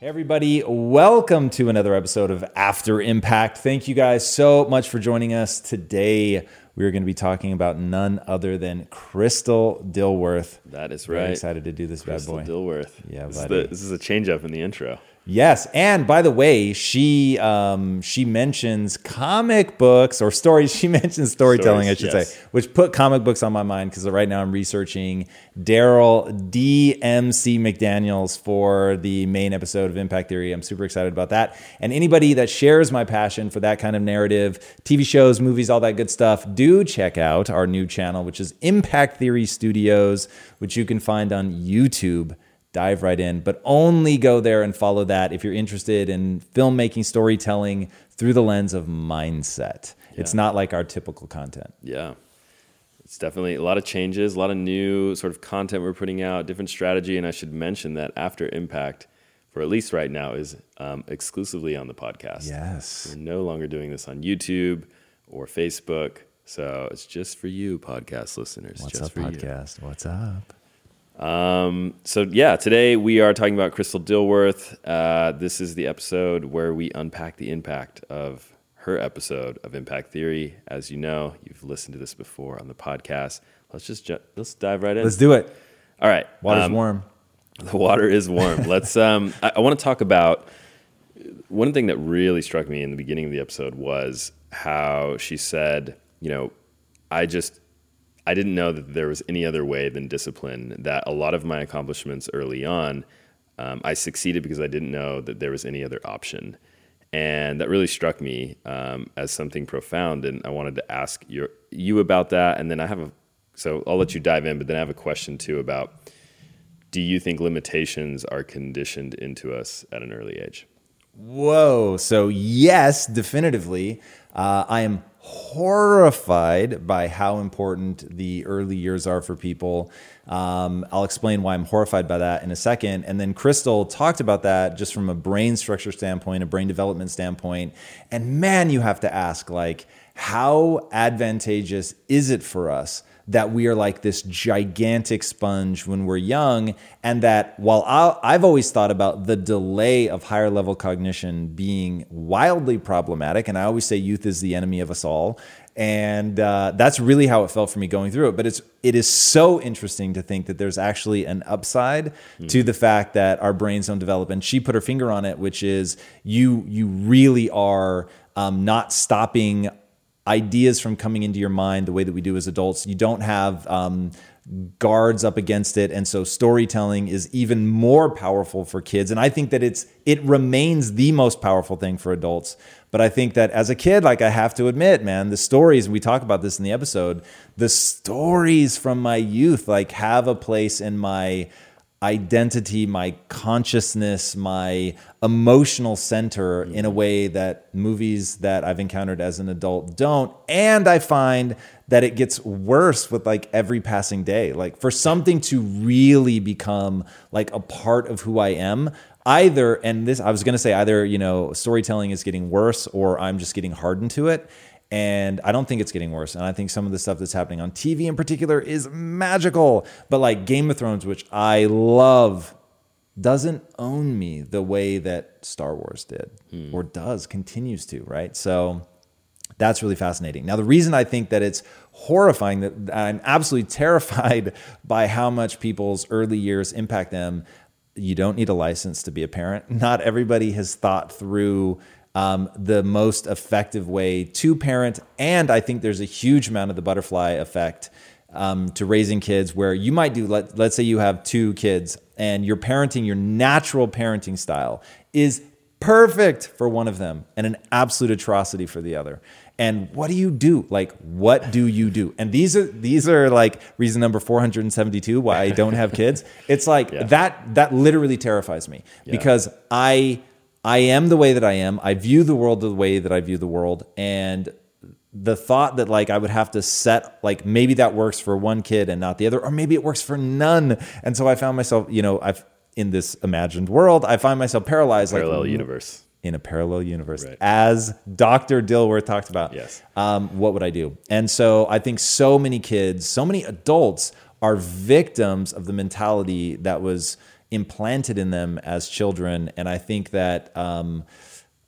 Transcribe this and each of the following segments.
Hey everybody, welcome to another episode of After Impact. Thank you guys so much for joining us today. We are going to be talking about none other than Crystal Dilworth. That is Very right. excited to do this Crystal bad boy. Dilworth. Yeah, this is, buddy. the, this is a change up in the intro. Yes, and by the way, she um, she mentions comic books or stories. She mentions storytelling, Stories, I should yes. say, which put comic books on my mind because right now I'm researching Darryl DMC McDaniels for the main episode of Impact Theory. I'm super excited about that. And anybody that shares my passion for that kind of narrative, TV shows, movies, all that good stuff, do check out our new channel, which is Impact Theory Studios, which you can find on YouTube dive right in, but only go there and follow that if you're interested in filmmaking, storytelling through the lens of mindset. It's not like our typical content. Yeah. It's definitely a lot of changes, a lot of new sort of content we're putting out, different strategy. And I should mention that After Impact, for at least right now, is um, exclusively on the podcast. Yes. We're no longer doing this on YouTube or Facebook. So it's just for you, podcast listeners. What's just up, for you. podcast? What's up? Um, so yeah, today we are talking about Crystal Dilworth. Uh, this is the episode where we unpack the impact of her episode of Impact Theory. As you know, you've listened to this before on the podcast. Let's just ju- let's dive right in. Let's do it. All right, Water's um, warm. The water is warm. Let's. Um, I, I want to talk about one thing that really struck me in the beginning of the episode was how she said, you know, I just I didn't know that there was any other way than discipline. That a lot of my accomplishments early on, um, I succeeded because I didn't know that there was any other option, and that really struck me um, as something profound. And I wanted to ask your, you about that. And then I have a, so I'll let you dive in, but then I have a question too about, do you think limitations are conditioned into us at an early age? Whoa. So, yes, definitively. Uh, I am horrified by how important the early years are for people. Um, I'll explain why I'm horrified by that in a second. And then Crystal talked about that just from a brain structure standpoint, a brain development standpoint. And man, you have to ask, like, how advantageous is it for us that we are like this gigantic sponge when we're young, and that while i I've always thought about the delay of higher level cognition being wildly problematic, and I always say youth is the enemy of us all, and uh, that's really how it felt for me going through it. But it's it is so interesting to think that there's actually an upside to the fact that our brains don't develop, and she put her finger on it, which is you you really are um, not stopping ideas from coming into your mind the way that we do as adults. You don't have um, guards up against it, and so storytelling is even more powerful for kids. And I think that it's it remains the most powerful thing for adults. But I think that as a kid, like I have to admit, man, the stories we talk about this in the episode, the stories from my youth like have a place in my identity, my consciousness, my emotional center in a mm-hmm. way that movies that I've encountered as an adult don't. And I find that it gets worse with like every passing day. Like for something to really become like a part of who I am, either, and this, I was going to say either, you know, storytelling is getting worse or I'm just getting hardened to it. And I don't think it's getting worse. And I think some of the stuff that's happening on TV in particular is magical. But like Game of Thrones, which I love, doesn't own me the way that Star Wars did hmm. or does, continues to, right? So that's really fascinating. Now, the reason I think that it's horrifying, that I'm absolutely terrified by how much people's early years impact them. You don't need a license to be a parent. Not everybody has thought through um, the most effective way to parent. And I think there's a huge amount of the butterfly effect um, to raising kids where you might do, let, let's say you have two kids and your parenting, your natural parenting style is perfect for one of them and an absolute atrocity for the other. And what do you do? Like, what do you do? And these are these are like reason number 472 why I don't have kids. It's like Yeah. that that literally terrifies me because I I am the way that I am. I view the world the way that I view the world. And the thought that like I would have to set like maybe that works for one kid and not the other, or maybe it works for none. And so I found myself, you know, I've in this imagined world, I find myself paralyzed like a Parallel like universe. in a parallel universe, Right. as Dr. Dilworth talked about. Yes. Um, what would I do? And so I think so many kids, so many adults are victims of the mentality that was implanted in them as children. And I think that um,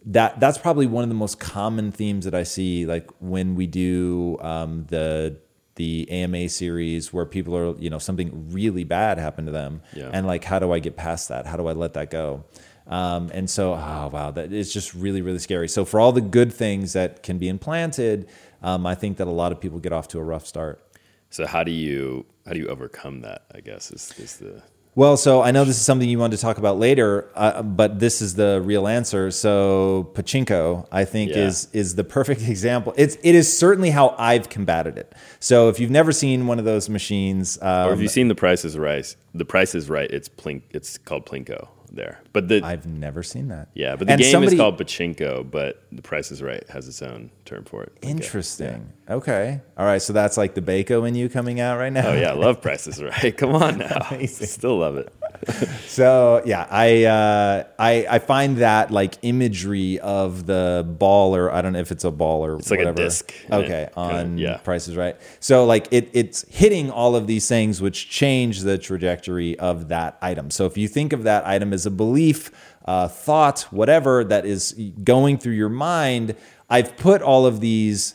that that's probably one of the most common themes that I see, like when we do um, the the AMA series where people are, you know, something really bad happened to them, Yeah. and like, how do I get past that? How do I let that go? Um, and so, oh wow, that is just really, really scary. So for all the good things that can be implanted, um, I think that a lot of people get off to a rough start. So how do you how do you overcome that? I guess is is the Well, so I know this is something you wanted to talk about later, uh, but this is the real answer. So pachinko, I think, Yeah. is is the perfect example. It's it is certainly how I've combated it. So if you've never seen one of those machines, um, or if you've seen the Price is Right, the Price is Right. It's plink. It's called Plinko there, but the I've never seen that. yeah, but the And game somebody- is called Pachinko, but the Price is Right has its own term for it. Interesting. Okay. All right. So that's like the Baco in you coming out right now. Oh yeah, I love Price is Right. Come on now, still love it. So yeah, I, uh, I I find that like imagery of the ball, or I don't know if it's a ball or It's like a whatever. disc, Okay, it on yeah. prices right. So like it it's hitting all of these things which change the trajectory of that item. So if you think of that item as a belief, uh, thought, whatever that is going through your mind, I've put all of these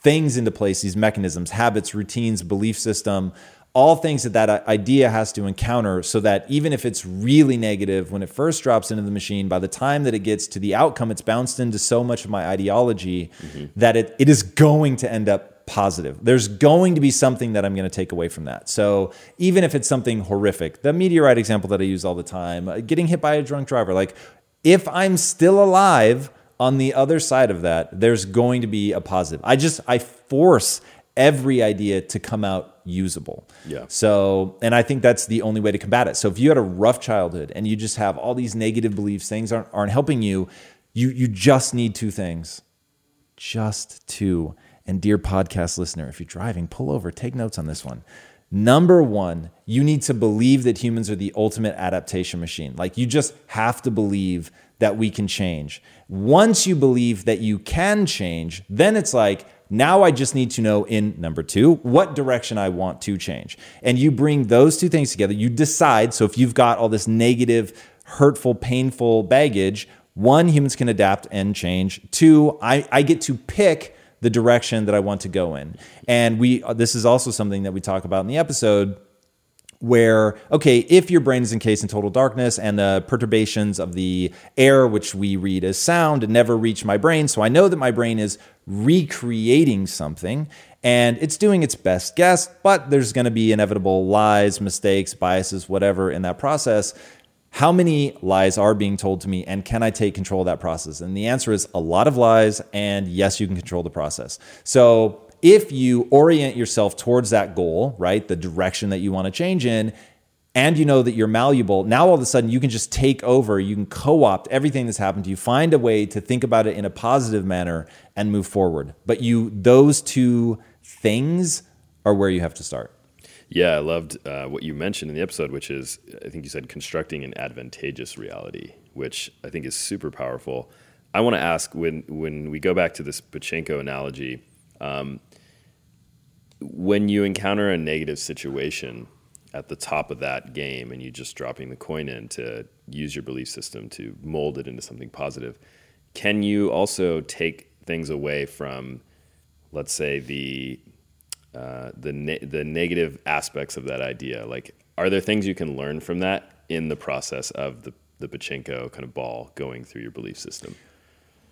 things into place, these mechanisms, habits, routines, belief system, all things that that idea has to encounter so that even if it's really negative when it first drops into the machine, by the time that it gets to the outcome, it's bounced into so much of my ideology that it, it is going to end up positive. There's going to be something that I'm going to take away from that. So even if it's something horrific, the meteorite example that I use all the time, uh, getting hit by a drunk driver, like if I'm still alive, on the other side of that, there's going to be a positive. I just I force every idea to come out usable. Yeah. So, and I think that's the only way to combat it. So if you had a rough childhood and you just have all these negative beliefs, things aren't aren't helping you, you you just need two things. Just two. And dear podcast listener, if you're driving, pull over, take notes on this one. Number one, you need to believe that humans are the ultimate adaptation machine. Like you just have to believe that we can change. Once you believe that you can change, then it's like, now I just need to know in number two, what direction I want to change. And you bring those two things together. You decide. So if you've got all this negative, hurtful, painful baggage, one, humans can adapt and change. Two, I, I get to pick the direction that I want to go in. And we uh, this is also something that we talk about in the episode where okay, if your brain is encased in total darkness and the perturbations of the air which we read as sound never reach my brain, so I know that my brain is recreating something and it's doing its best guess, but there's going to be inevitable lies, mistakes, biases, whatever in that process how many lies are being told to me and can I take control of that process? And the answer is a lot of lies, and yes, you can control the process. So if you orient yourself towards that goal, right, the direction that you want to change in, and you know that you're malleable, now all of a sudden you can just take over, you can co opt everything that's happened to you, find a way to think about it in a positive manner and move forward. But you, those two things are where you have to start. Yeah, I loved uh, what you mentioned in the episode, which is I think you said constructing an advantageous reality, which I think is super powerful. I want to ask when when we go back to this pachinko analogy, um, when you encounter a negative situation at the top of that game, and you're just dropping the coin in to use your belief system to mold it into something positive, can you also take things away from, let's say the uh, the ne- the negative aspects of that idea? Like, are there things you can learn from that in the process of the the pachinko kind of ball going through your belief system?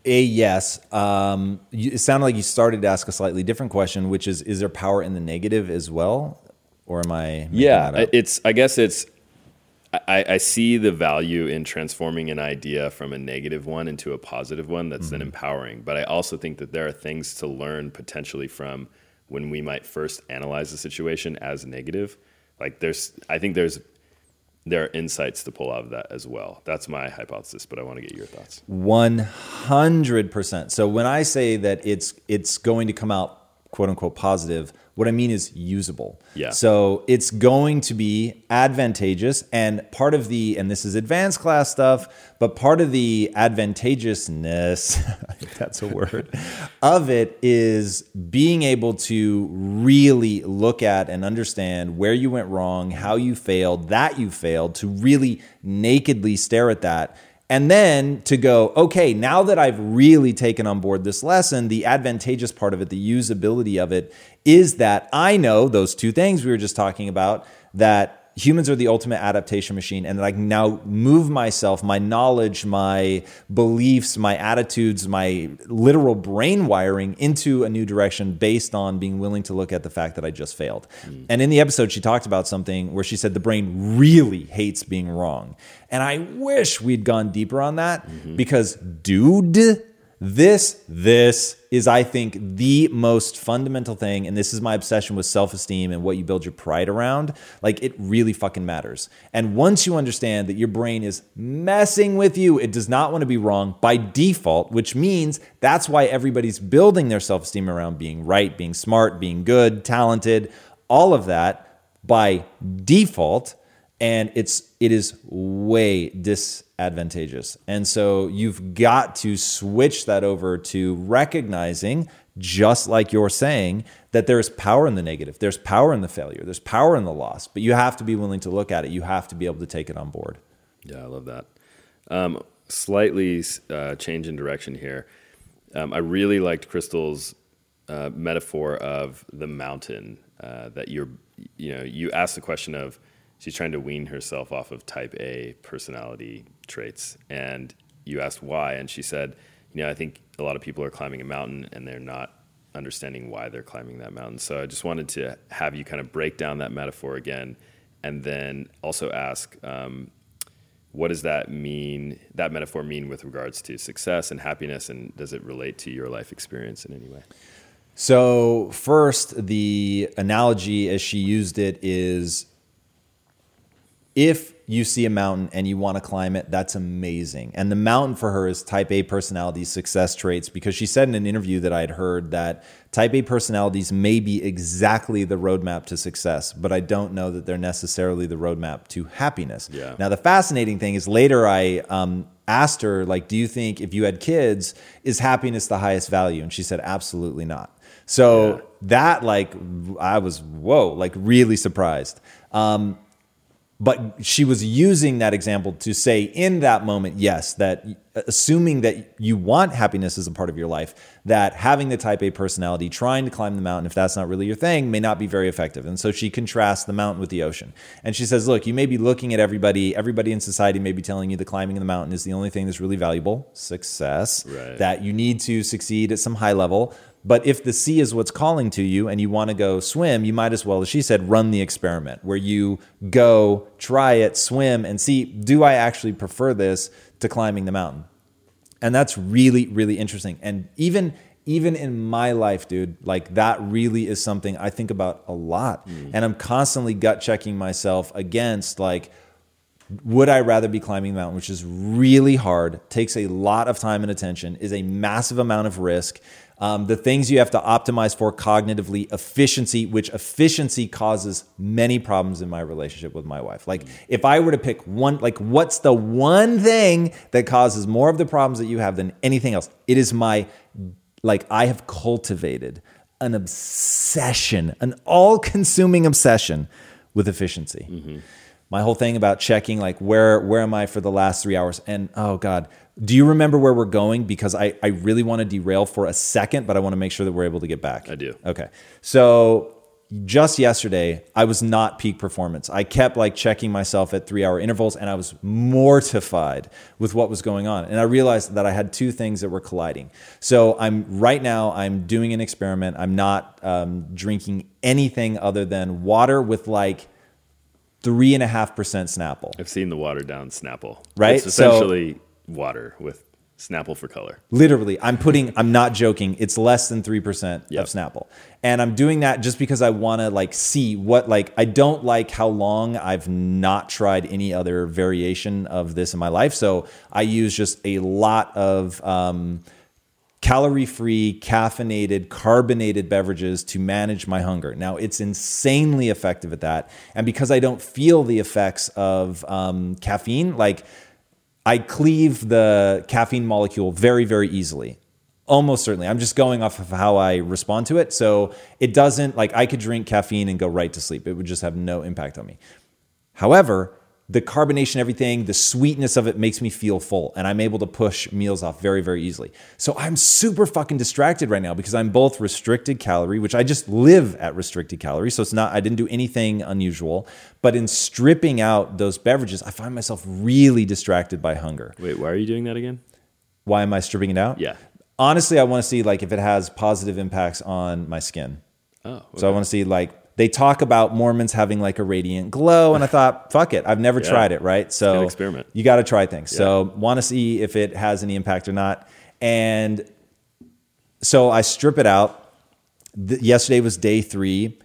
A yes. Um, you, it sounded like you started to ask a slightly different question, which is: Is there power in the negative as well, or am I? Yeah, it's. I guess it's. I, I see the value in transforming an idea from a negative one into a positive one that's then empowering. But I also think that there are things to learn potentially from when we might first analyze the situation as negative. Like there's, I think there's, there are insights to pull out of that as well. That's my hypothesis, but I want to get your thoughts. One hundred percent. So when I say that it's it's going to come out quote unquote positive, what I mean is usable. Yeah. So it's going to be advantageous, and part of the and this is advanced class stuff, but part of the advantageousness, I think that's a word, of it is being able to really look at and understand where you went wrong, how you failed, that you failed, to really nakedly stare at that and then to go, okay, now that I've really taken on board this lesson, the advantageous part of it, the usability of it, is that I know those two things we were just talking about that humans are the ultimate adaptation machine and that I can now move myself, my knowledge, my beliefs, my attitudes, my literal brain wiring into a new direction based on being willing to look at the fact that I just failed. Mm. And in the episode, she talked about something where she said the brain really hates being wrong. And I wish we'd gone deeper on that mm-hmm. because, dude, this this is i think the most fundamental thing and this is my obsession with self-esteem and what you build your pride around. Like it really fucking matters. And once you understand that your brain is messing with you it does not want to be wrong by default which means that's why everybody's building their self-esteem around being right being smart being good talented all of that by default. And it's it is way disadvantageous. And so you've got to switch that over to recognizing just like you're saying that there's power in the negative. There's power in the failure. There's power in the loss, but you have to be willing to look at it. You have to be able to take it on board. Yeah, I love that. Um, slightly uh, change in direction here. Um, I really liked Crystal's uh, metaphor of the mountain uh, that you're, you know, you asked the question of she's trying to wean herself off of type A personality traits. And you asked why. And she said, you know, I think a lot of people are climbing a mountain and they're not understanding why they're climbing that mountain. So I just wanted to have you kind of break down that metaphor again and then also ask, um, what does that mean, that metaphor mean with regards to success and happiness? And does it relate to your life experience in any way? So, first, the analogy as she used it is if you see a mountain and you want to climb it, that's amazing. And the mountain for her is type A personality success traits because she said in an interview that I had heard that type A personalities may be exactly the roadmap to success, but I don't know that they're necessarily the roadmap to happiness. Yeah. Now, the fascinating thing is later I um, asked her, like, do you think if you had kids, is happiness the highest value? And she said, absolutely not. So Yeah. that, like, I was, whoa, like, really surprised. Um, but she was using that example to say in that moment yes that assuming that you want happiness as a part of your life that having the type a personality trying to climb the mountain if that's not really your thing may not be very effective. And so she contrasts the mountain with the ocean. And she says look you may be looking at everybody everybody in society may be telling you that climbing of the mountain is the only thing that's really valuable success Right. that you need to succeed at some high level but if the sea is what's calling to you and you want to go swim, you might as well, as she said, run the experiment where you go, try it, swim, and see do I actually prefer this to climbing the mountain? And that's really, really interesting. And even even in my life, dude, like that really is something I think about a lot. Mm. And I'm constantly gut checking myself against like, would I rather be climbing the mountain, which is really hard, takes a lot of time and attention, is a massive amount of risk. Um, the things you have to optimize for cognitively, efficiency, which efficiency causes many problems in my relationship with my wife. Like, if I were to pick one, like, what's the one thing that causes more of the problems that you have than anything else? It is my, like, I have cultivated an obsession, an all consuming obsession with efficiency my whole thing about checking like where where am I for the last three hours and oh god do you remember where we're going because I, I really want to derail for a second but I want to make sure that we're able to get back I do. okay so just yesterday, I was not peak performance. I kept like checking myself at three hour intervals and I was mortified with what was going on. And I realized that I had two things that were colliding. So I'm right now, I'm doing an experiment. I'm not um, drinking anything other than water with like three and a half percent Snapple. I've seen the watered down Snapple. Right? It's essentially water with Snapple for color. Literally, I'm putting, I'm not joking, it's less than 3% Yep. of Snapple. And I'm doing that just because I want to like see what, like, I don't like how long I've not tried any other variation of this in my life. So I use just a lot of, um, calorie free, caffeinated, carbonated beverages to manage my hunger. Now, it's insanely effective at that. And because I don't feel the effects of um, caffeine, like I cleave the caffeine molecule very, very easily. Almost certainly. I'm just going off of how I respond to it. So it doesn't, like, I could drink caffeine and go right to sleep. It would just have no impact on me. However, the carbonation, everything, the sweetness of it makes me feel full, and I'm able to push meals off very, very easily. So I'm super fucking distracted right now because I'm both restricted calorie, which I just live at restricted calorie. So it's not, I didn't do anything unusual. But in stripping out those beverages, I find myself really distracted by hunger. Wait, why are you doing that again? Why am I stripping it out? Yeah. Honestly, I want to see like if it has positive impacts on my skin. Oh, So I want to see like they talk about Mormons having like a radiant glow, and I thought, fuck it, I've never Yeah. tried it, right? So experiment. You got to try things. So want to see if it has any impact or not, and so I strip it out. Th- yesterday was day three.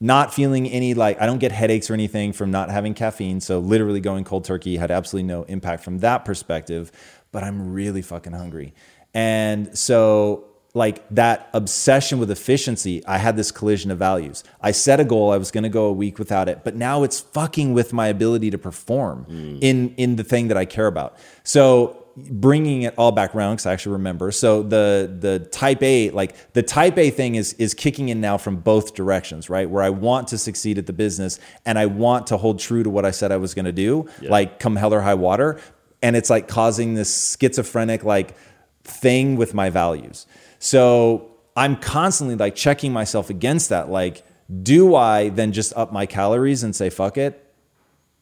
Not feeling any like I don't get headaches or anything from not having caffeine. So literally going cold turkey had absolutely no impact from that perspective. But I'm really fucking hungry, and so like that obsession with efficiency, I had this collision of values. I set a goal, I was going to go a week without it, but now it's fucking with my ability to perform mm. in in the thing that I care about. So bringing it all back around because I actually remember. So the the type A, like the type A thing is is kicking in now from both directions, right? Where I want to succeed at the business and I want to hold true to what I said I was going to do, like come hell or high water, and it's like causing this schizophrenic like thing with my values. So I'm constantly like checking myself against that. Like, do I then just up my calories and say fuck it?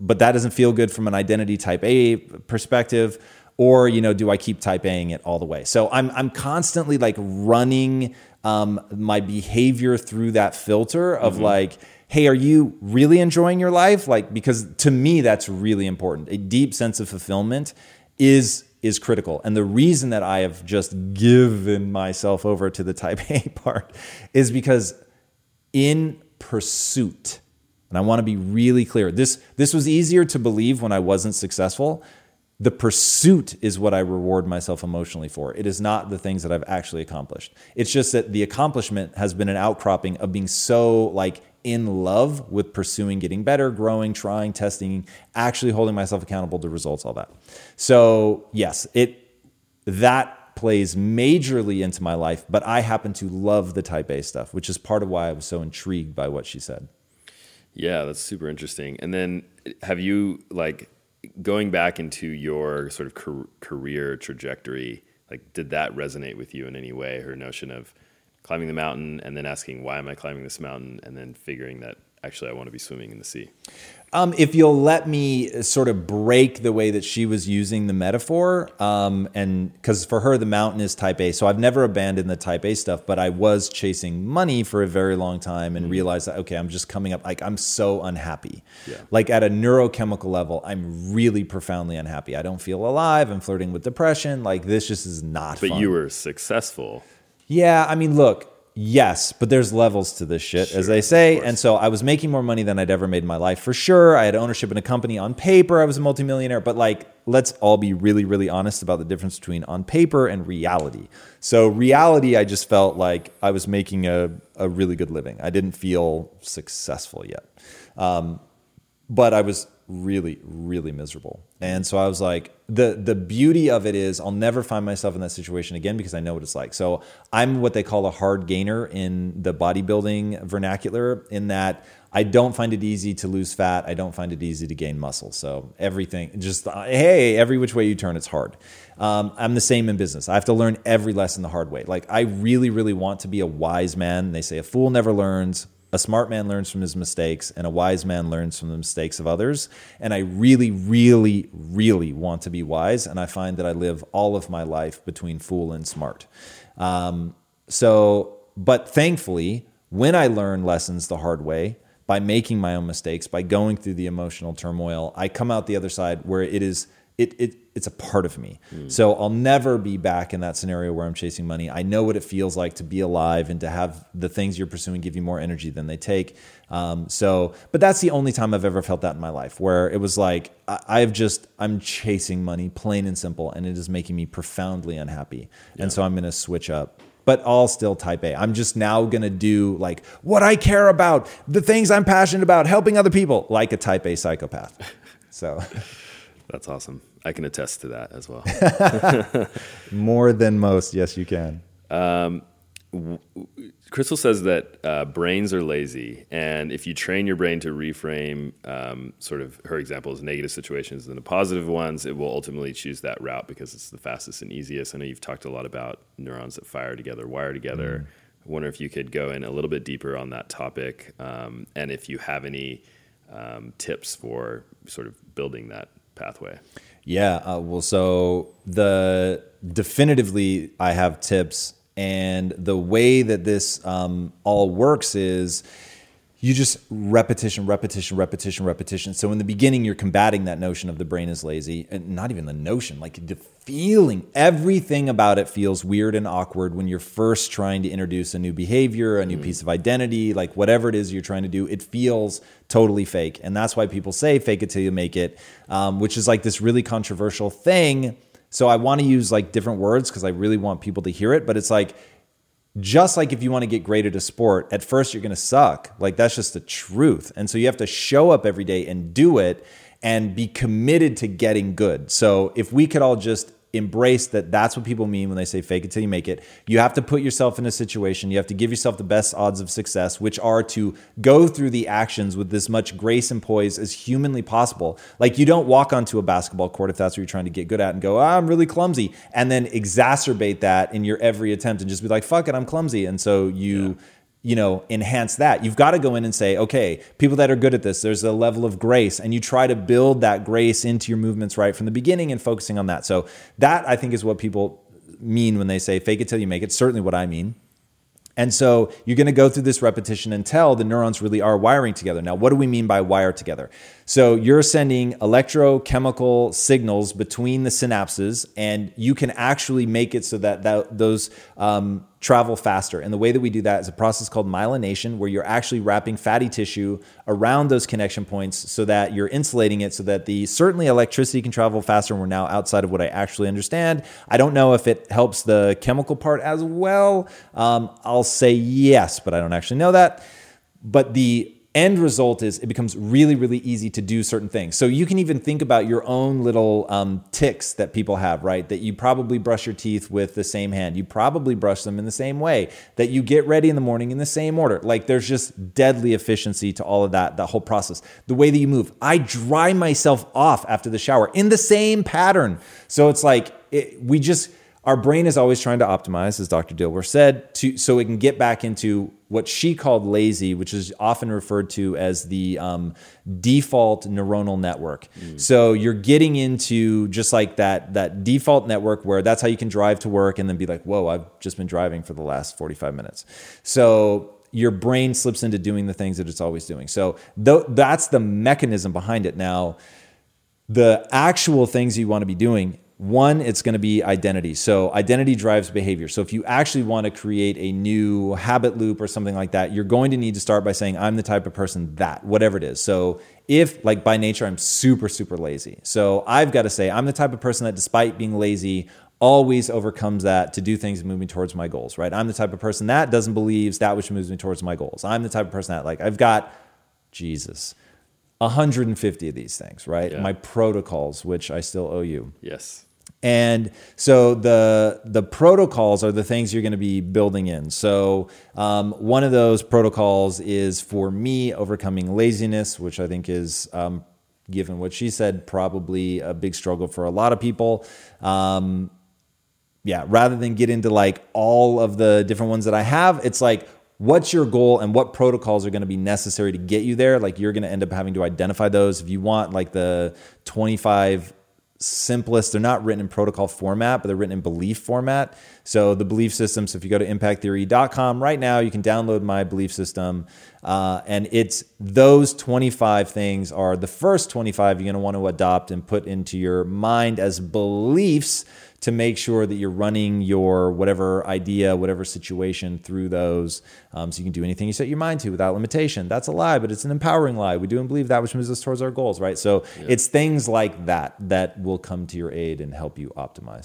but that doesn't feel good from an identity type A perspective. Or, you know, do I keep type Aing it all the way? So I'm, I'm constantly like running um, my behavior through that filter of like, hey, are you really enjoying your life? Like, because to me, that's really important. A deep sense of fulfillment is is critical. And the reason that I have just given myself over to the type A part is because in pursuit, and I want to be really clear. This this was easier to believe when I wasn't successful. The pursuit is what I reward myself emotionally for. It is not the things that I've actually accomplished. It's just that the accomplishment has been an outcropping of being so like in love with pursuing getting better, growing, trying, testing, actually holding myself accountable to results, all that. So, yes, it that plays majorly into my life, but I happen to love the type A stuff, which is part of why I was so intrigued by what she said. Yeah, that's super interesting. And then have you like going back into your sort of car- career trajectory, like did that resonate with you in any way? Her notion of climbing the mountain and then asking why am I climbing this mountain and then figuring that actually I want to be swimming in the sea. Um, if you'll let me sort of break the way that she was using the metaphor, um, and because for her the mountain is type A, so I've never abandoned the type A stuff, but I was chasing money for a very long time and realized that okay, I'm just coming up like I'm so unhappy, Yeah. like at a neurochemical level, I'm really profoundly unhappy. I don't feel alive. I'm flirting with depression. Like this just is not. But fun. you were successful. Yeah, I mean, look, yes, but there's levels to this shit, as they say. And so I was making more money than I'd ever made in my life for sure. I had ownership in a company on paper. I was a multimillionaire, but like, let's all be really, really honest about the difference between on paper and reality. So, reality, I just felt like I was making a, a really good living. I didn't feel successful yet. Um, but I was really, really miserable. And so I was like, the the beauty of it is I'll never find myself in that situation again because I know what it's like. So I'm what they call a hard gainer in the bodybuilding vernacular, in that I don't find it easy to lose fat. I don't find it easy to gain muscle. So everything, just hey, every which way you turn, it's hard. Um, I'm the same in business. I have to learn every lesson the hard way. Like I really, really want to be a wise man. They say a fool never learns, a smart man learns from his mistakes, and a wise man learns from the mistakes of others. And I really, really, really want to be wise. And I find that I live all of my life between fool and smart. Um, so, but thankfully, when I learn lessons the hard way, by making my own mistakes, by going through the emotional turmoil, I come out the other side where it is it, it it's a part of me. Mm. So I'll never be back in that scenario where I'm chasing money. I know what it feels like to be alive and to have the things you're pursuing give you more energy than they take. Um, so, but that's the only time I've ever felt that in my life, where it was like I, I've just I'm chasing money, plain and simple, and it is making me profoundly unhappy. Yeah. And so I'm going to switch up but all still type A. I'm just now going to do like what I care about, the things I'm passionate about, helping other people, like a type A psychopath. So that's awesome. I can attest to that as well. More than most, yes, you can. Um, w- Crystal says that uh, brains are lazy, and if you train your brain to reframe, um, sort of her example is negative situations and the positive ones, it will ultimately choose that route because it's the fastest and easiest. I know you've talked a lot about neurons that fire together, wire together. Mm. I wonder if you could go in a little bit deeper on that topic, um, and if you have any um, tips for sort of building that pathway? Yeah, uh, well, so the definitively, I have tips, and the way that this um, all works is you just repetition, repetition, repetition, repetition. So in the beginning, you're combating that notion of the brain is lazy, and not even the notion, like feeling. Everything about it feels weird and awkward when you're first trying to introduce a new behavior, a new mm. piece of identity, like whatever it is you're trying to do. It feels totally fake, and that's why people say "fake it till you make it," um, which is like this really controversial thing. So I want to use like different words because I really want people to hear it, but it's like just like if you want to get great at a sport, at first you're going to suck. Like that's just the truth. And so you have to show up every day and do it and be committed to getting good. So if we could all just embrace that that's what people mean when they say fake it till you make it. You have to put yourself in a situation, you have to give yourself the best odds of success, which are to go through the actions with as much grace and poise as humanly possible. Like you don't walk onto a basketball court if that's what you're trying to get good at and go, oh, I'm really clumsy, and then exacerbate that in your every attempt and just be like, fuck it, I'm clumsy. And so you. Yeah you know, enhance that. You've got to go in and say, okay, people that are good at this, there's a level of grace, and you try to build that grace into your movements right from the beginning and focusing on that. So that I think is what people mean when they say fake it till you make it. Certainly what I mean. And so you're going to go through this repetition until the neurons really are wiring together. Now, what do we mean by wire together? So you're sending electrochemical signals between the synapses, and you can actually make it so that, that those um, travel faster. And the way that we do that is a process called myelination, where you're actually wrapping fatty tissue around those connection points so that you're insulating it so that the certainly electricity can travel faster. And we're now outside of what I actually understand. I don't know if it helps the chemical part as well. Um, I'll say yes, but I don't actually know that. But the end result is it becomes really, really easy to do certain things. So you can even think about your own little um, ticks that people have, right? That you probably brush your teeth with the same hand. You probably brush them in the same way. That you get ready in the morning in the same order. Like there's just deadly efficiency to all of that, that whole process. The way that you move. I dry myself off after the shower in the same pattern. So it's like it, we just our brain is always trying to optimize, as Dr. Dilworth said, to so it can get back into what she called lazy, which is often referred to as the um, default neuronal network. Mm. So you're getting into just like that that default network where that's how you can drive to work and then be like, whoa, I've just been driving for the last 45 minutes. So your brain slips into doing the things that it's always doing. So th- that's the mechanism behind it. Now, the actual things you want to be doing one, it's going to be identity. So, identity drives behavior. So, if you actually want to create a new habit loop or something like that, you're going to need to start by saying, I'm the type of person that, whatever it is. So, if, like by nature, I'm super, super lazy. So, I've got to say, I'm the type of person that, despite being lazy, always overcomes that to do things moving towards my goals, right? I'm the type of person that doesn't believe that which moves me towards my goals. I'm the type of person that, like, I've got Jesus. 150 of these things, right? Yeah. My protocols, which I still owe you. Yes. And so the the protocols are the things you're going to be building in. So um, one of those protocols is for me overcoming laziness, which I think is um, given what she said probably a big struggle for a lot of people. Um, yeah, rather than get into like all of the different ones that I have, it's like what's your goal and what protocols are going to be necessary to get you there like you're going to end up having to identify those if you want like the 25 simplest. They're not written in protocol format but they're written in belief format. So the belief system so if you go to impacttheory.com right now you can download my belief system. Uh, and it's those 25 things are the first 25 you're going to want to adopt and put into your mind as beliefs to make sure that you're running your whatever idea, whatever situation through those. Um, so you can do anything you set your mind to without limitation. That's a lie, but it's an empowering lie. We do and believe that which moves us towards our goals, right? So yeah. it's things like that that will come to your aid and help you optimize.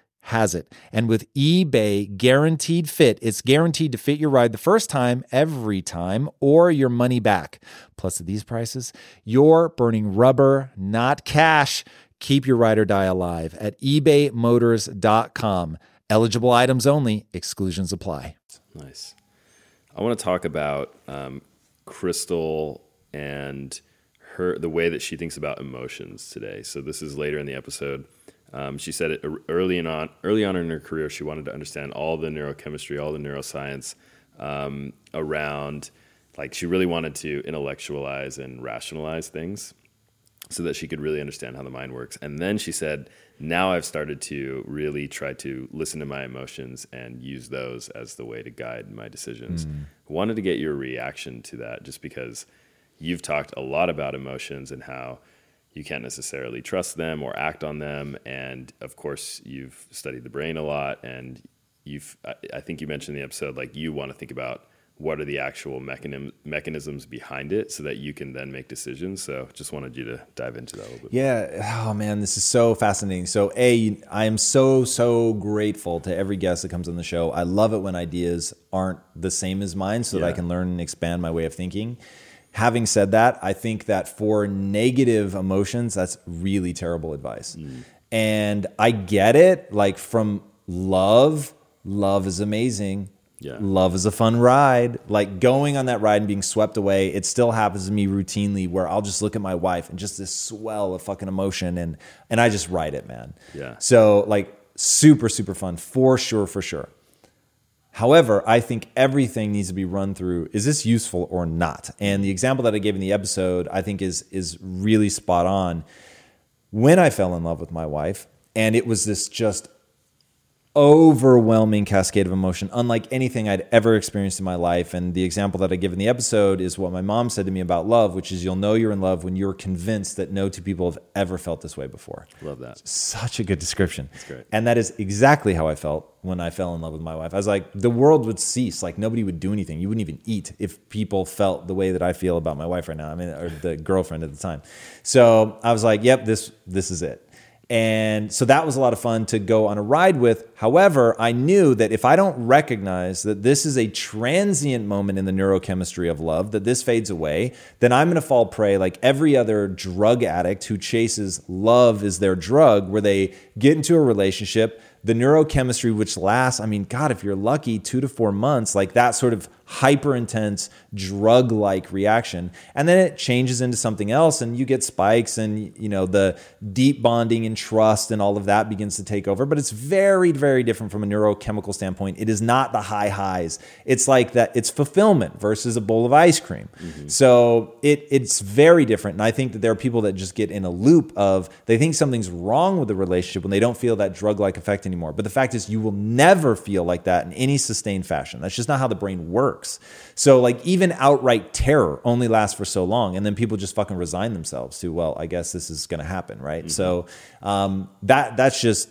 has it. And with eBay guaranteed fit, it's guaranteed to fit your ride the first time, every time, or your money back. Plus, at these prices, you're burning rubber, not cash. Keep your ride or die alive at ebaymotors.com. Eligible items only, exclusions apply. Nice. I want to talk about um, Crystal and her the way that she thinks about emotions today. So this is later in the episode. Um, she said it early on, early on in her career, she wanted to understand all the neurochemistry, all the neuroscience um, around. Like she really wanted to intellectualize and rationalize things, so that she could really understand how the mind works. And then she said, "Now I've started to really try to listen to my emotions and use those as the way to guide my decisions." Mm. Wanted to get your reaction to that, just because you've talked a lot about emotions and how you can't necessarily trust them or act on them. And of course, you've studied the brain a lot, and you've I think you mentioned in the episode like you want to think about what are the actual mechanism, mechanisms behind it so that you can then make decisions. So just wanted you to dive into that a little bit. Yeah. Oh man, this is so fascinating. So A, I am so, so grateful to every guest that comes on the show. I love it when ideas aren't the same as mine so yeah. that I can learn and expand my way of thinking. Having said that, I think that for negative emotions, that's really terrible advice. Mm. And I get it. Like from love, love is amazing. Yeah. Love is a fun ride. Like going on that ride and being swept away, it still happens to me routinely where I'll just look at my wife and just this swell of fucking emotion and and I just ride it, man. Yeah. So like super, super fun for sure, for sure. However, I think everything needs to be run through is this useful or not? And the example that I gave in the episode, I think is is really spot on. When I fell in love with my wife, and it was this just overwhelming cascade of emotion, unlike anything I'd ever experienced in my life. And the example that I give in the episode is what my mom said to me about love, which is you'll know you're in love when you're convinced that no two people have ever felt this way before. Love that. Such a good description. That's great. And that is exactly how I felt when I fell in love with my wife. I was like, the world would cease. Like nobody would do anything. You wouldn't even eat if people felt the way that I feel about my wife right now. I mean, or the girlfriend at the time. So I was like, yep, this this is it. And so that was a lot of fun to go on a ride with. However, I knew that if I don't recognize that this is a transient moment in the neurochemistry of love, that this fades away, then I'm going to fall prey like every other drug addict who chases love is their drug, where they get into a relationship, the neurochemistry, which lasts, I mean, God, if you're lucky, two to four months, like that sort of hyper intense drug like reaction and then it changes into something else and you get spikes and you know the deep bonding and trust and all of that begins to take over but it's very very different from a neurochemical standpoint. It is not the high highs. It's like that it's fulfillment versus a bowl of ice cream. Mm-hmm. so it it's very different and i think that there are people that just get in a loop of they think something's wrong with the relationship when they don't feel that drug like effect anymore but the fact is you will never feel like that in any sustained fashion. That's just not how the brain works works. So like even outright terror only lasts for so long, and then people just fucking resign themselves to well, I guess this is going to happen, right? Mm-hmm. So um, that that's just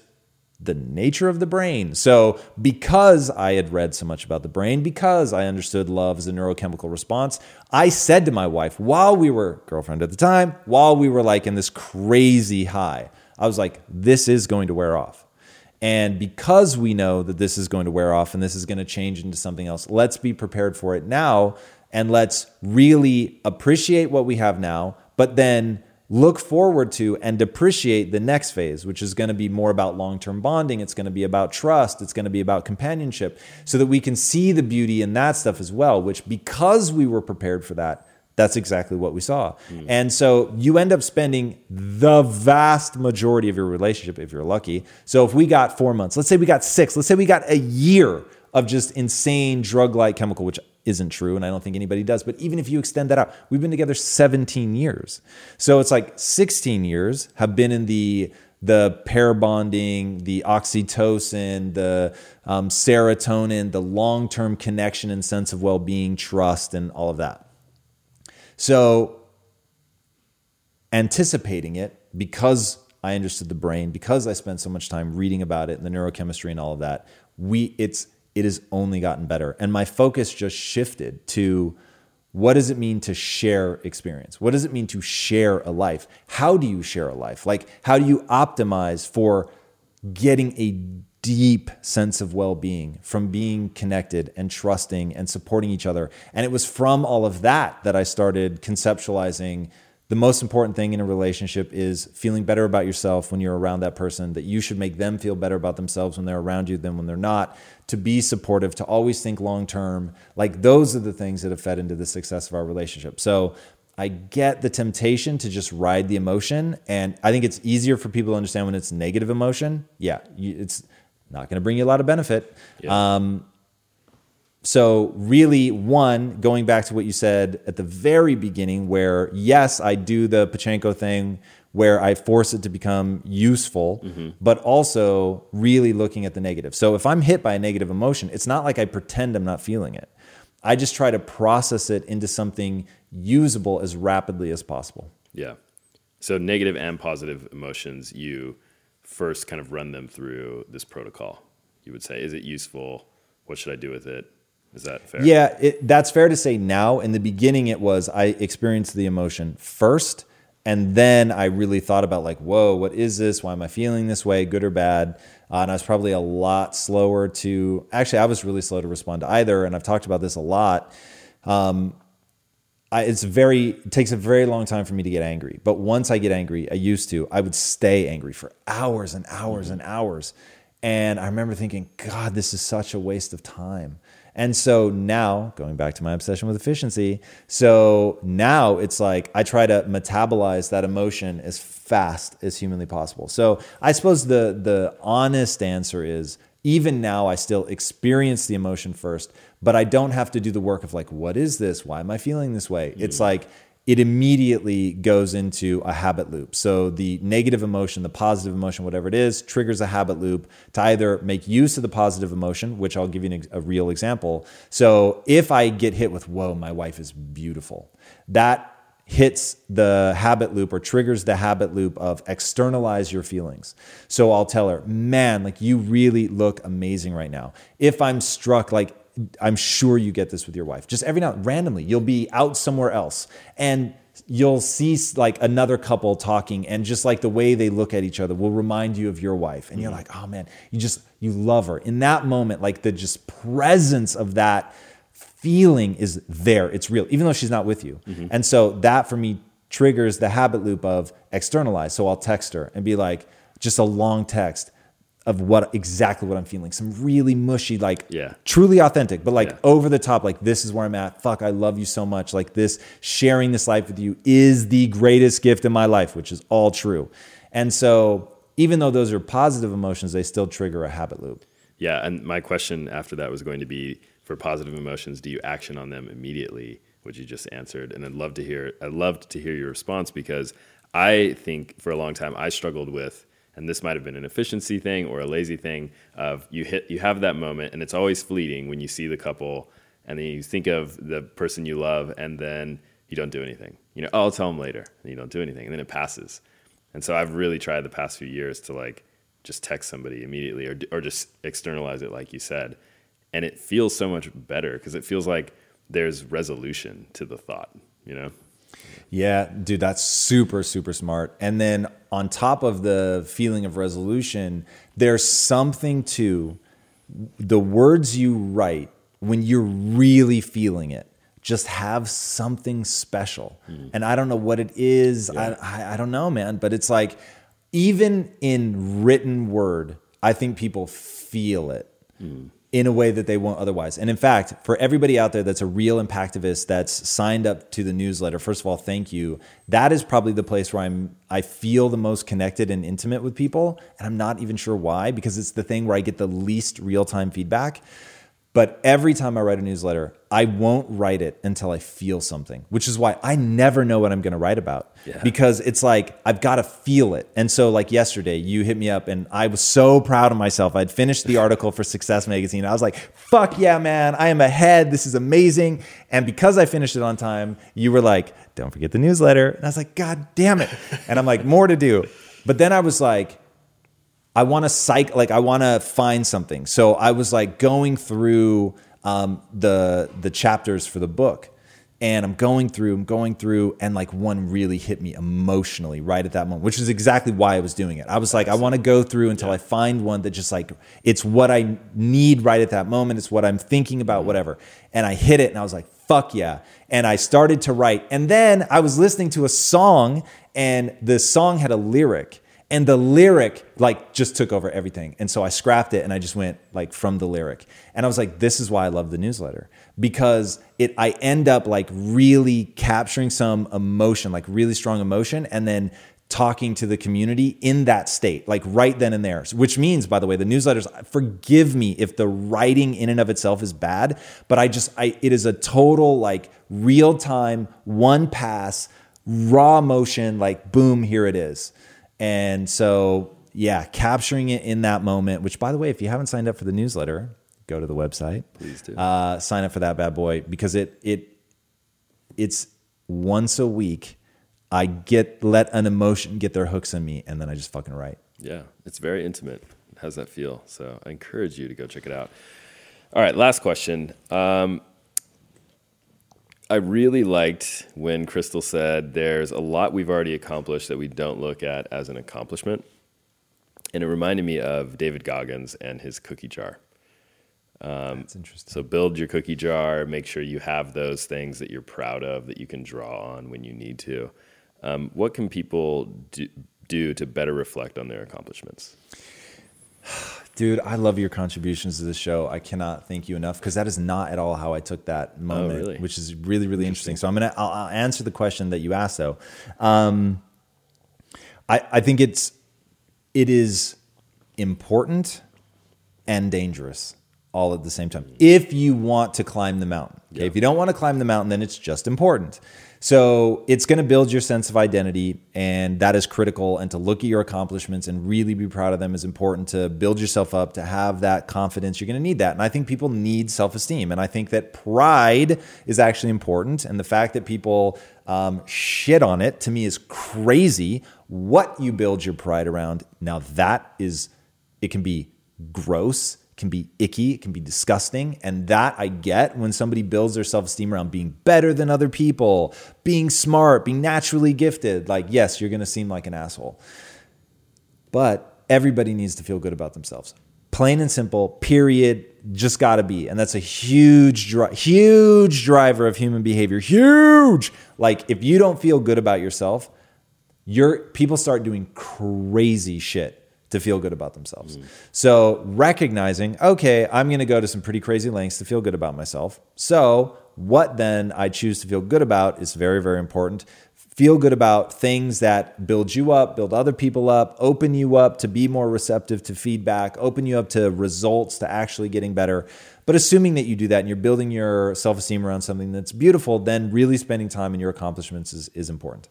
the nature of the brain. So, because I had read so much about the brain, because I understood love as a neurochemical response, I said to my wife while we were girlfriend at the time, while we were like in this crazy high, I was like, this is going to wear off. And because we know that this is going to wear off and this is going to change into something else, let's be prepared for it now and let's really appreciate what we have now, but then look forward to and appreciate the next phase, which is going to be more about long term bonding. It's going to be about trust. It's going to be about companionship so that we can see the beauty in that stuff as well, which because we were prepared for that, that's exactly what we saw. Mm. And so you end up spending the vast majority of your relationship if you're lucky. So if we got four months, let's say we got six, let's say we got a year of just insane drug like chemical, which isn't true. And I don't think anybody does. But even if you extend that out, we've been together 17 years. So it's like 16 years have been in the the pair bonding, the oxytocin, the um, serotonin, the long term connection and sense of well being, trust, and all of that. So, anticipating it because I understood the brain, because I spent so much time reading about it and the neurochemistry and all of that, we it's it has only gotten better. And my focus just shifted to what does it mean to share experience? What does it mean to share a life? How do you share a life? Like how do you optimize for getting a deep sense of well being from being connected and trusting and supporting each other. And it was from all of that that I started conceptualizing the most important thing in a relationship is feeling better about yourself when you're around that person, that you should make them feel better about themselves when they're around you than when they're not, to be supportive, to always think long term. Like those are the things that have fed into the success of our relationship. So I get the temptation to just ride the emotion. And I think it's easier for people to understand when it's negative emotion. Yeah, it's not going to bring you a lot of benefit. Yeah. Um, so, really, one, going back to what you said at the very beginning, where yes, I do the Pachenko thing where I force it to become useful, mm-hmm. but also really looking at the negative. So, if I'm hit by a negative emotion, it's not like I pretend I'm not feeling it. I just try to process it into something usable as rapidly as possible. Yeah. So, negative and positive emotions, you first kind of run them through this protocol? You would say, is it useful? What should I do with it? Is that fair? Yeah, it, that's fair to say now. In the beginning, it was I experienced the emotion first, and then I really thought about, like, whoa, what is this? Why am I feeling this way, good or bad? Uh, and I was probably a lot slower to, actually, I was really slow to respond to either. And I've talked about this a lot. Um, I, it's very it takes a very long time for me to get angry. But once I get angry, I used to, I would stay angry for hours and hours mm-hmm. and hours. And I remember thinking, God, this is such a waste of time. And so now, going back to my obsession with efficiency, so now it's like I try to metabolize that emotion as fast as humanly possible. So I suppose the the honest answer is even now I still experience the emotion first, but I don't have to do the work of like, what is this? Why am I feeling this way? Mm. It's like it immediately goes into a habit loop. So the negative emotion, the positive emotion, whatever it is, triggers a habit loop to either make use of the positive emotion, which I'll give you an, a real example. So if I get hit with, whoa, my wife is beautiful, that hits the habit loop or triggers the habit loop of externalize your feelings. So I'll tell her, man, like you really look amazing right now. If I'm struck, like I'm sure you get this with your wife. Just every now randomly, you'll be out somewhere else and you'll see like another couple talking and just like the way they look at each other will remind you of your wife and you're like oh man you just you love her. In that moment like the just presence of that feeling is there. It's real even though she's not with you. Mm-hmm. and so that for me triggers the habit loop of externalize. So i'll text her and be like just a long text of what exactly what I'm feeling. Some really mushy, like yeah. truly authentic, but like yeah. over the top, like this is where I'm at. Fuck, I love you so much. Like this, sharing this life with you is the greatest gift in my life, which is all true. And so even though those are positive emotions, they still trigger a habit loop. Yeah. And my question after that was going to be for positive emotions, do you action on them immediately? Which you just answered. And I'd love to hear I loved to hear your response because I think for a long time I struggled with and this might have been an efficiency thing or a lazy thing of you hit you have that moment and it's always fleeting when you see the couple and then you think of the person you love and then you don't do anything. You know oh, i'll tell them later. And you don't do anything. And then it passes. And so i've really tried the past few years to like just text somebody immediately or, or just externalize it like you said. And it feels so much better because it feels like there's resolution to the thought you know yeah, dude, that's super, super smart. And then on top of the feeling of resolution, there's something to the words you write when you're really feeling it. Just have something special. Mm. And I don't know what it is. Yeah. I, I, I don't know, man. But it's like, even in written word, I think people feel it. Mm in a way that they won't otherwise. And in fact, for everybody out there that's a real impactivist that's signed up to the newsletter, first of all, thank you. That is probably the place where I'm I feel the most connected and intimate with people, and I'm not even sure why because it's the thing where I get the least real-time feedback. But every time I write a newsletter, I won't write it until I feel something, which is why I never know what I'm going to write about yeah. because it's like I've got to feel it. And so, like yesterday, you hit me up and I was so proud of myself. I'd finished the article for Success Magazine. I was like, fuck yeah, man, I am ahead. This is amazing. And because I finished it on time, you were like, don't forget the newsletter. And I was like, God damn it. And I'm like, more to do. But then I was like, I want to psych, like I want to find something. So I was like going through um, the the chapters for the book, and I'm going through, I'm going through, and like one really hit me emotionally right at that moment, which is exactly why I was doing it. I was like, I want to go through until yeah. I find one that just like it's what I need right at that moment. It's what I'm thinking about, whatever. And I hit it, and I was like, fuck yeah. And I started to write, and then I was listening to a song, and the song had a lyric and the lyric like just took over everything. And so i scrapped it and i just went like from the lyric. And i was like this is why i love the newsletter. Because it i end up like really capturing some emotion like really strong emotion and then talking to the community in that state like right then and there. Which means by the way the newsletters forgive me if the writing in and of itself is bad but i just i it is a total like real time one pass raw motion like boom here it is and so, yeah, capturing it in that moment, which by the way, if you haven't signed up for the newsletter, go to the website. Please do. Uh, sign up for that bad boy because it it it's once a week. I get let an emotion get their hooks in me, and then I just fucking write. Yeah, it's very intimate. How's that feel? So I encourage you to go check it out. All right, last question. Um, I really liked when Crystal said there's a lot we've already accomplished that we don't look at as an accomplishment. And it reminded me of David Goggins and his cookie jar. Um, That's interesting. So build your cookie jar. Make sure you have those things that you're proud of that you can draw on when you need to. Um, what can people do, do to better reflect on their accomplishments? Dude, I love your contributions to the show. I cannot thank you enough because that is not at all how I took that oh, moment, oh, really? which is really, really interesting. interesting. So I'm gonna I'll, I'll, answer the question that you asked though. Um, I I think it's it is important and dangerous all at the same time. If you want to climb the mountain, okay? Yeah. If you don't want to climb the mountain, then it's just important. So it's going to build your sense of identity, and that is critical. And to look at your accomplishments and really be proud of them is important to build yourself up, to have that confidence. You're going to need that. And I think people need self esteem. And I think that pride is actually important. And the fact that people um, shit on it to me is crazy. What you build your pride around, now that is, it can be gross can be icky, it can be disgusting. And that I get when somebody builds their self esteem around being better than other people, being smart, being naturally gifted. Like, yes, you're going to seem like an asshole. But everybody needs to feel good about themselves. Plain and simple, period. Just got to be. And that's a huge, huge driver of human behavior. Huge. Like, if you don't feel good about yourself, your people start doing crazy shit to feel good about themselves. Mm. So recognizing, okay, I'm going to go to some pretty crazy lengths to feel good about myself. So what then I choose to feel good about is very, very important. Feel good about things that build you up, build other people up, open you up to be more receptive to feedback, open you up to results, to actually getting better. But assuming that you do that and you're building your self esteem around something that's beautiful, then really spending time in your accomplishments is, is important.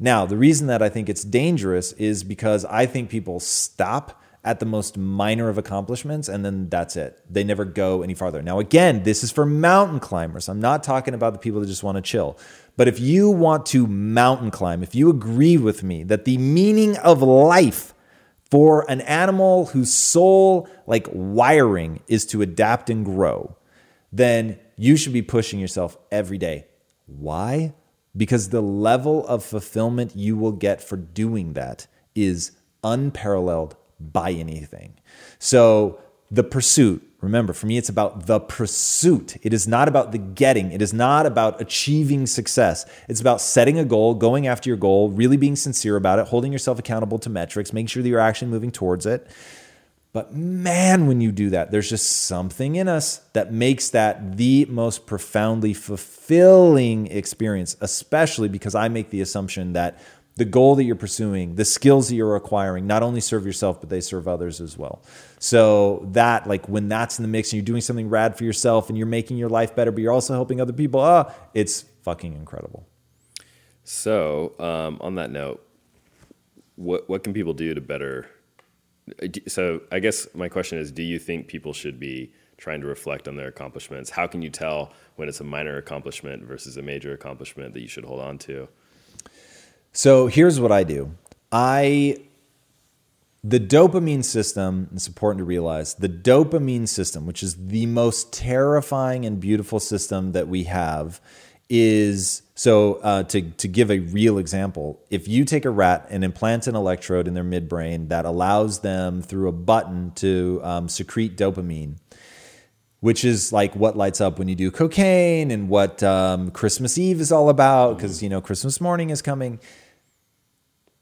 Now, the reason that I think it's dangerous is because I think people stop at the most minor of accomplishments and then that's it. They never go any farther. Now, again, this is for mountain climbers. I'm not talking about the people that just want to chill. But if you want to mountain climb, if you agree with me that the meaning of life for an animal whose soul, like wiring, is to adapt and grow, then you should be pushing yourself every day. Why? Because the level of fulfillment you will get for doing that is unparalleled by anything. So, the pursuit, remember, for me, it's about the pursuit. It is not about the getting, it is not about achieving success. It's about setting a goal, going after your goal, really being sincere about it, holding yourself accountable to metrics, making sure that you're actually moving towards it. But man, when you do that, there's just something in us that makes that the most profoundly fulfilling experience, especially because I make the assumption that the goal that you're pursuing, the skills that you're acquiring, not only serve yourself, but they serve others as well. So that, like, when that's in the mix and you're doing something rad for yourself and you're making your life better, but you're also helping other people, ah, it's fucking incredible. So, um, on that note, what what can people do to better so I guess my question is, do you think people should be trying to reflect on their accomplishments? How can you tell when it's a minor accomplishment versus a major accomplishment that you should hold on to? So here's what I do. I the dopamine system, it's important to realize, the dopamine system, which is the most terrifying and beautiful system that we have, is so uh, to to give a real example, if you take a rat and implant an electrode in their midbrain that allows them through a button to um, secrete dopamine, which is like what lights up when you do cocaine and what um, Christmas Eve is all about, because you know Christmas morning is coming.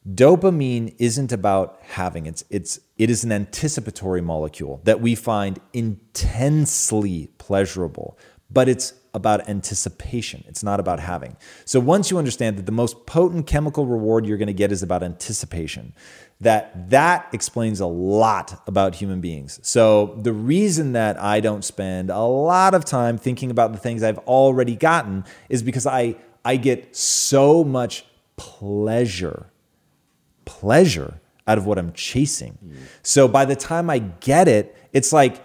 Dopamine isn't about having it's it's it is an anticipatory molecule that we find intensely pleasurable, but it's about anticipation. It's not about having. So once you understand that the most potent chemical reward you're going to get is about anticipation, that that explains a lot about human beings. So the reason that I don't spend a lot of time thinking about the things I've already gotten is because I I get so much pleasure pleasure out of what I'm chasing. Mm. So by the time I get it, it's like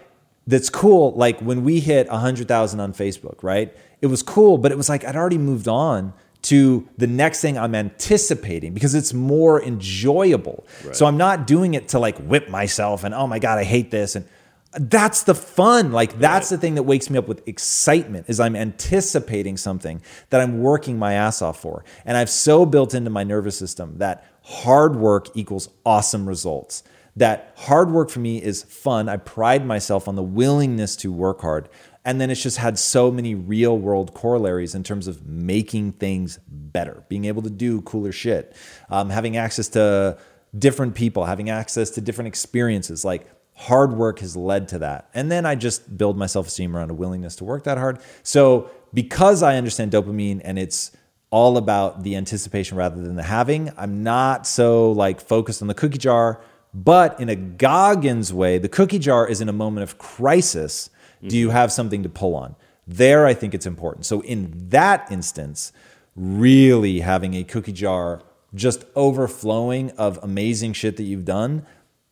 that's cool. Like when we hit 100,000 on Facebook, right? It was cool, but it was like I'd already moved on to the next thing I'm anticipating because it's more enjoyable. Right. So I'm not doing it to like whip myself and, oh my God, I hate this. And that's the fun. Like that's right. the thing that wakes me up with excitement is I'm anticipating something that I'm working my ass off for. And I've so built into my nervous system that hard work equals awesome results that hard work for me is fun. I pride myself on the willingness to work hard. And then it's just had so many real world corollaries in terms of making things better, being able to do cooler shit, um, having access to different people, having access to different experiences. Like hard work has led to that. And then I just build my self esteem around a willingness to work that hard. So because I understand dopamine and it's all about the anticipation rather than the having, I'm not so like focused on the cookie jar but in a Goggins way, the cookie jar is in a moment of crisis. Do you mm-hmm. have something to pull on? There, I think it's important. So, in that instance, really having a cookie jar just overflowing of amazing shit that you've done,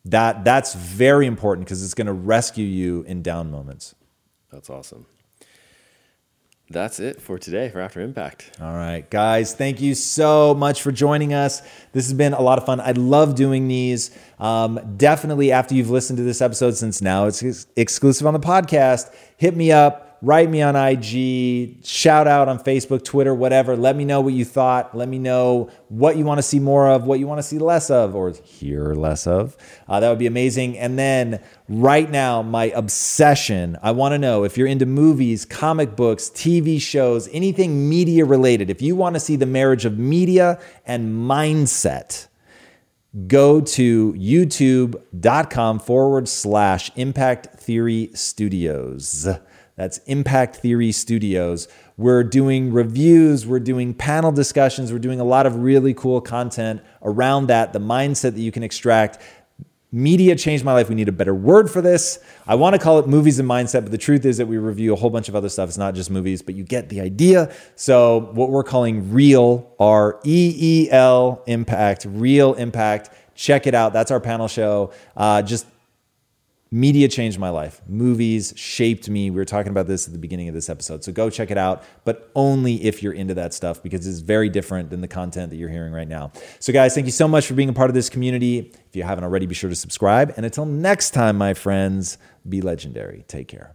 that that's very important because it's going to rescue you in down moments. That's awesome. That's it for today for After Impact. All right, guys, thank you so much for joining us. This has been a lot of fun. I love doing these. Um, definitely, after you've listened to this episode, since now it's ex- exclusive on the podcast, hit me up write me on IG, shout out on Facebook, Twitter, whatever. Let me know what you thought. Let me know what you want to see more of, what you want to see less of, or hear less of. Uh, that would be amazing. And then right now, my obsession I want to know if you're into movies, comic books, TV shows, anything media related, if you want to see the marriage of media and mindset go to youtube.com forward slash impact theory studios. That's Impact Theory Studios. We're doing reviews, we're doing panel discussions, we're doing a lot of really cool content around that, the mindset that you can extract. Media changed my life. We need a better word for this. I want to call it movies and mindset, but the truth is that we review a whole bunch of other stuff. It's not just movies, but you get the idea. So, what we're calling real, R E E L impact, real impact. Check it out. That's our panel show. Uh, just Media changed my life. Movies shaped me. We were talking about this at the beginning of this episode. So go check it out, but only if you're into that stuff because it's very different than the content that you're hearing right now. So, guys, thank you so much for being a part of this community. If you haven't already, be sure to subscribe. And until next time, my friends, be legendary. Take care.